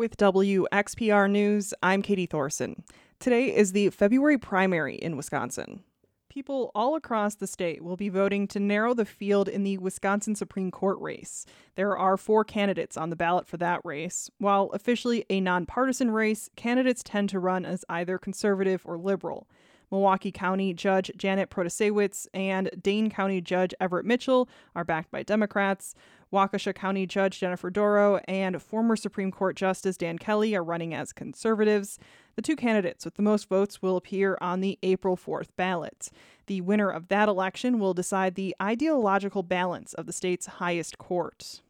With WXPR News, I'm Katie Thoresen. Today is the February primary in Wisconsin. People all across the state will be voting to narrow the field in the Wisconsin Supreme Court race. There are four candidates on the ballot for that race. While officially a nonpartisan race, candidates tend to run as either conservative or liberal. Milwaukee County Judge Janet Protasiewicz and Dane County Judge Everett Mitchell are backed by Democrats. Waukesha County Judge Jennifer Dorow and former Supreme Court Justice Dan Kelly are running as conservatives. The two candidates with the most votes will appear on the April 4th ballot. The winner of that election will decide the ideological balance of the state's highest court.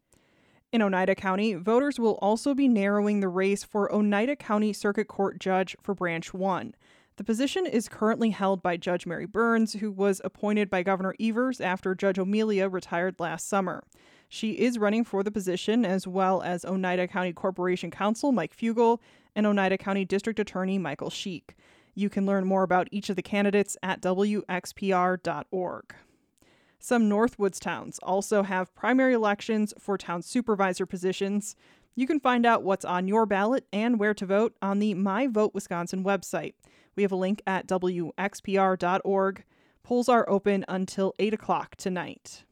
In Oneida County, voters will also be narrowing the race for Oneida County Circuit Court Judge for Branch 1. The position is currently held by Judge Mary Burns, who was appointed by Governor Evers after Judge O'Melia retired last summer. She is running for the position, as well as Oneida County Corporation Counsel Mike Fugle and Oneida County District Attorney Michael Schiek. You can learn more about each of the candidates at wxpr.org. Some Northwoods towns also have primary elections for town supervisor positions. You can find out what's on your ballot and where to vote on the My Vote Wisconsin website. We have a link at wxpr.org. Polls are open until 8 o'clock tonight.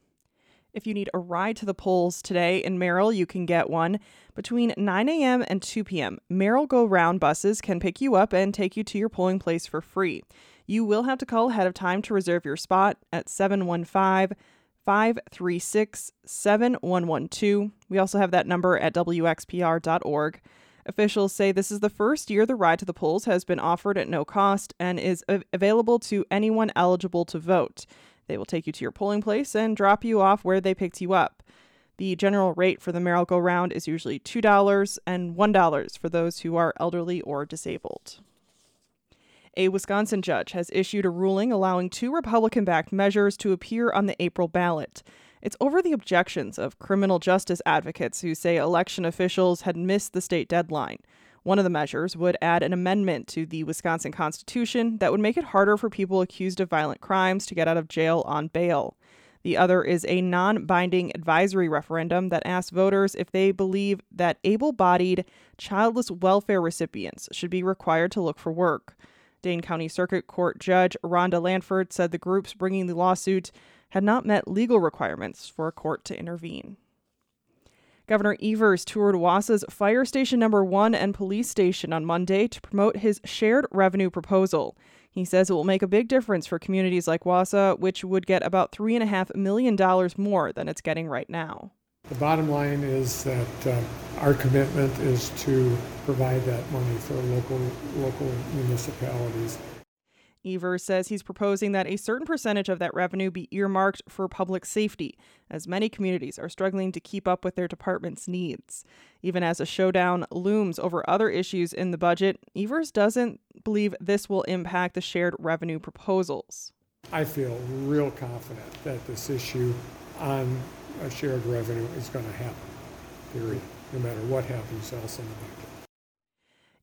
If you need a ride to the polls today in Merrill, you can get one. Between 9 a.m. and 2 p.m., Merrill Go Round buses can pick you up and take you to your polling place for free. You will have to call ahead of time to reserve your spot at 715 536 7112. We also have that number at wxpr.org. Officials say this is the first year the ride to the polls has been offered at no cost and is available to anyone eligible to vote. They will take you to your polling place and drop you off where they picked you up. The general rate for the merry-go-round is usually $2 and $1 for those who are elderly or disabled. A Wisconsin judge has issued a ruling allowing two Republican backed measures to appear on the April ballot. It's over the objections of criminal justice advocates who say election officials had missed the state deadline. One of the measures would add an amendment to the Wisconsin Constitution that would make it harder for people accused of violent crimes to get out of jail on bail. The other is a non binding advisory referendum that asks voters if they believe that able bodied, childless welfare recipients should be required to look for work. Dane County Circuit Court Judge Rhonda Lanford said the groups bringing the lawsuit had not met legal requirements for a court to intervene. Governor Evers toured Wausau's Fire Station Number 1 and Police Station on Monday to promote his shared revenue proposal. He says it will make a big difference for communities like Wausau, which would get about $3.5 million more than it's getting right now. The bottom line is that uh, our commitment is to provide that money for local local municipalities. Evers says he's proposing that a certain percentage of that revenue be earmarked for public safety, as many communities are struggling to keep up with their department's needs. Even as a showdown looms over other issues in the budget, Evers doesn't believe this will impact the shared revenue proposals. I feel real confident that this issue on shared revenue is going to happen, period, no matter what happens else in the budget.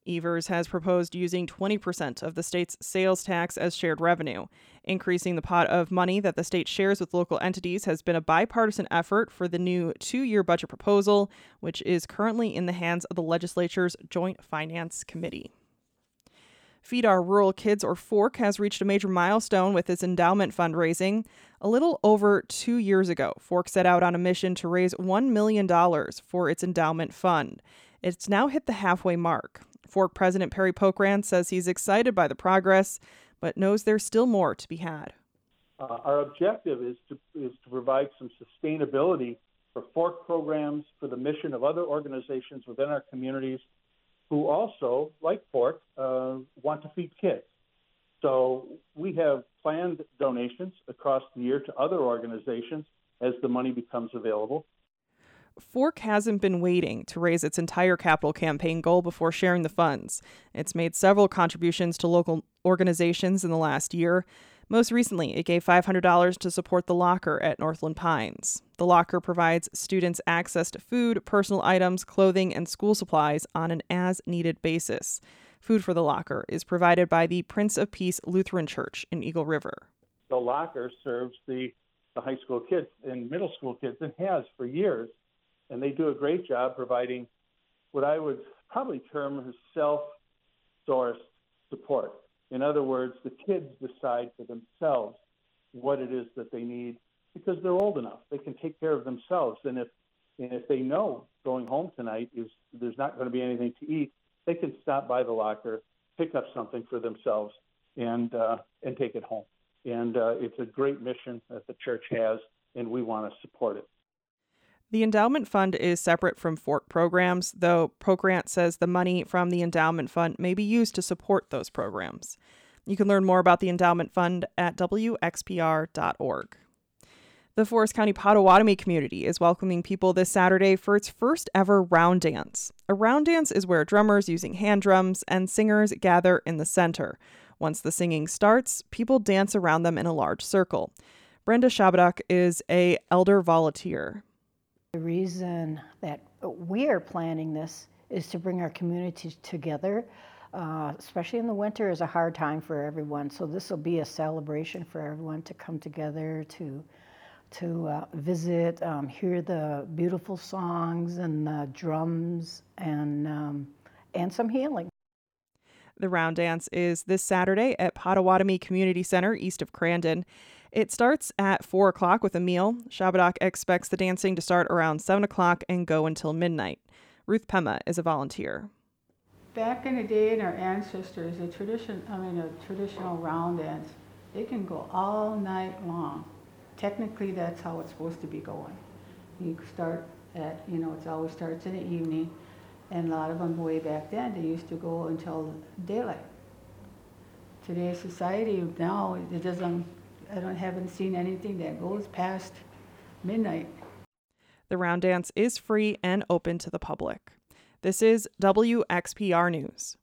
Evers has proposed using 20% of the state's sales tax as shared revenue. Increasing the pot of money that the state shares with local entities has been a bipartisan effort for the new two year budget proposal, which is currently in the hands of the legislature's Joint Finance Committee. Feed Our Rural Kids, or FORK, has reached a major milestone with its endowment fundraising. A little over two years ago, FORK set out on a mission to raise $1 million for its endowment fund. It's now hit the halfway mark. Fork President Perry Pokrant says he's excited by the progress, but knows there's still more to be had. Uh, our objective is to, is to provide some sustainability for Fork programs for the mission of other organizations within our communities who also, like Fork, uh, want to feed kids. So we have planned donations across the year to other organizations as the money becomes available. Fork hasn't been waiting to raise its entire capital campaign goal before sharing the funds. It's made several contributions to local organizations in the last year. Most recently, it gave $500 to support the locker at Northland Pines. The locker provides students access to food, personal items, clothing, and school supplies on an as needed basis. Food for the locker is provided by the Prince of Peace Lutheran Church in Eagle River. The locker serves the, the high school kids and middle school kids and has for years and they do a great job providing what I would probably term self-sourced support. In other words, the kids decide for themselves what it is that they need because they're old enough. They can take care of themselves. And if and if they know going home tonight is there's not going to be anything to eat, they can stop by the locker, pick up something for themselves, and uh, and take it home. And uh, it's a great mission that the church has, and we want to support it. The endowment fund is separate from Fork programs, though Pokrant says the money from the endowment fund may be used to support those programs. You can learn more about the endowment fund at wxpr.org. The Forest County Potawatomi community is welcoming people this Saturday for its first ever round dance. A round dance is where drummers using hand drums and singers gather in the center. Once the singing starts, people dance around them in a large circle. Brenda Shopodock is a elder volunteer. The reason that we are planning this is to bring our communities together. Uh, especially in the winter is a hard time for everyone. So this will be a celebration for everyone to come together to to uh, visit, um, hear the beautiful songs and the drums, and um, and some healing. The round dance is this Saturday at Potawatomi Community Center east of Crandon. It starts at 4 o'clock with a meal. Shopodock expects the dancing to start around 7 o'clock and go until midnight. Ruth Pema is a volunteer. Back in the day, in our ancestors, a tradition, I mean, a traditional round dance, it can go all night long technically that's how it's supposed to be going. You start at, you know, it always starts in the evening, and a lot of them way back then, they used to go until daylight. Today's society now, it doesn't, I don't haven't seen anything that goes past midnight. The round dance is free and open to the public. This is WXPR News.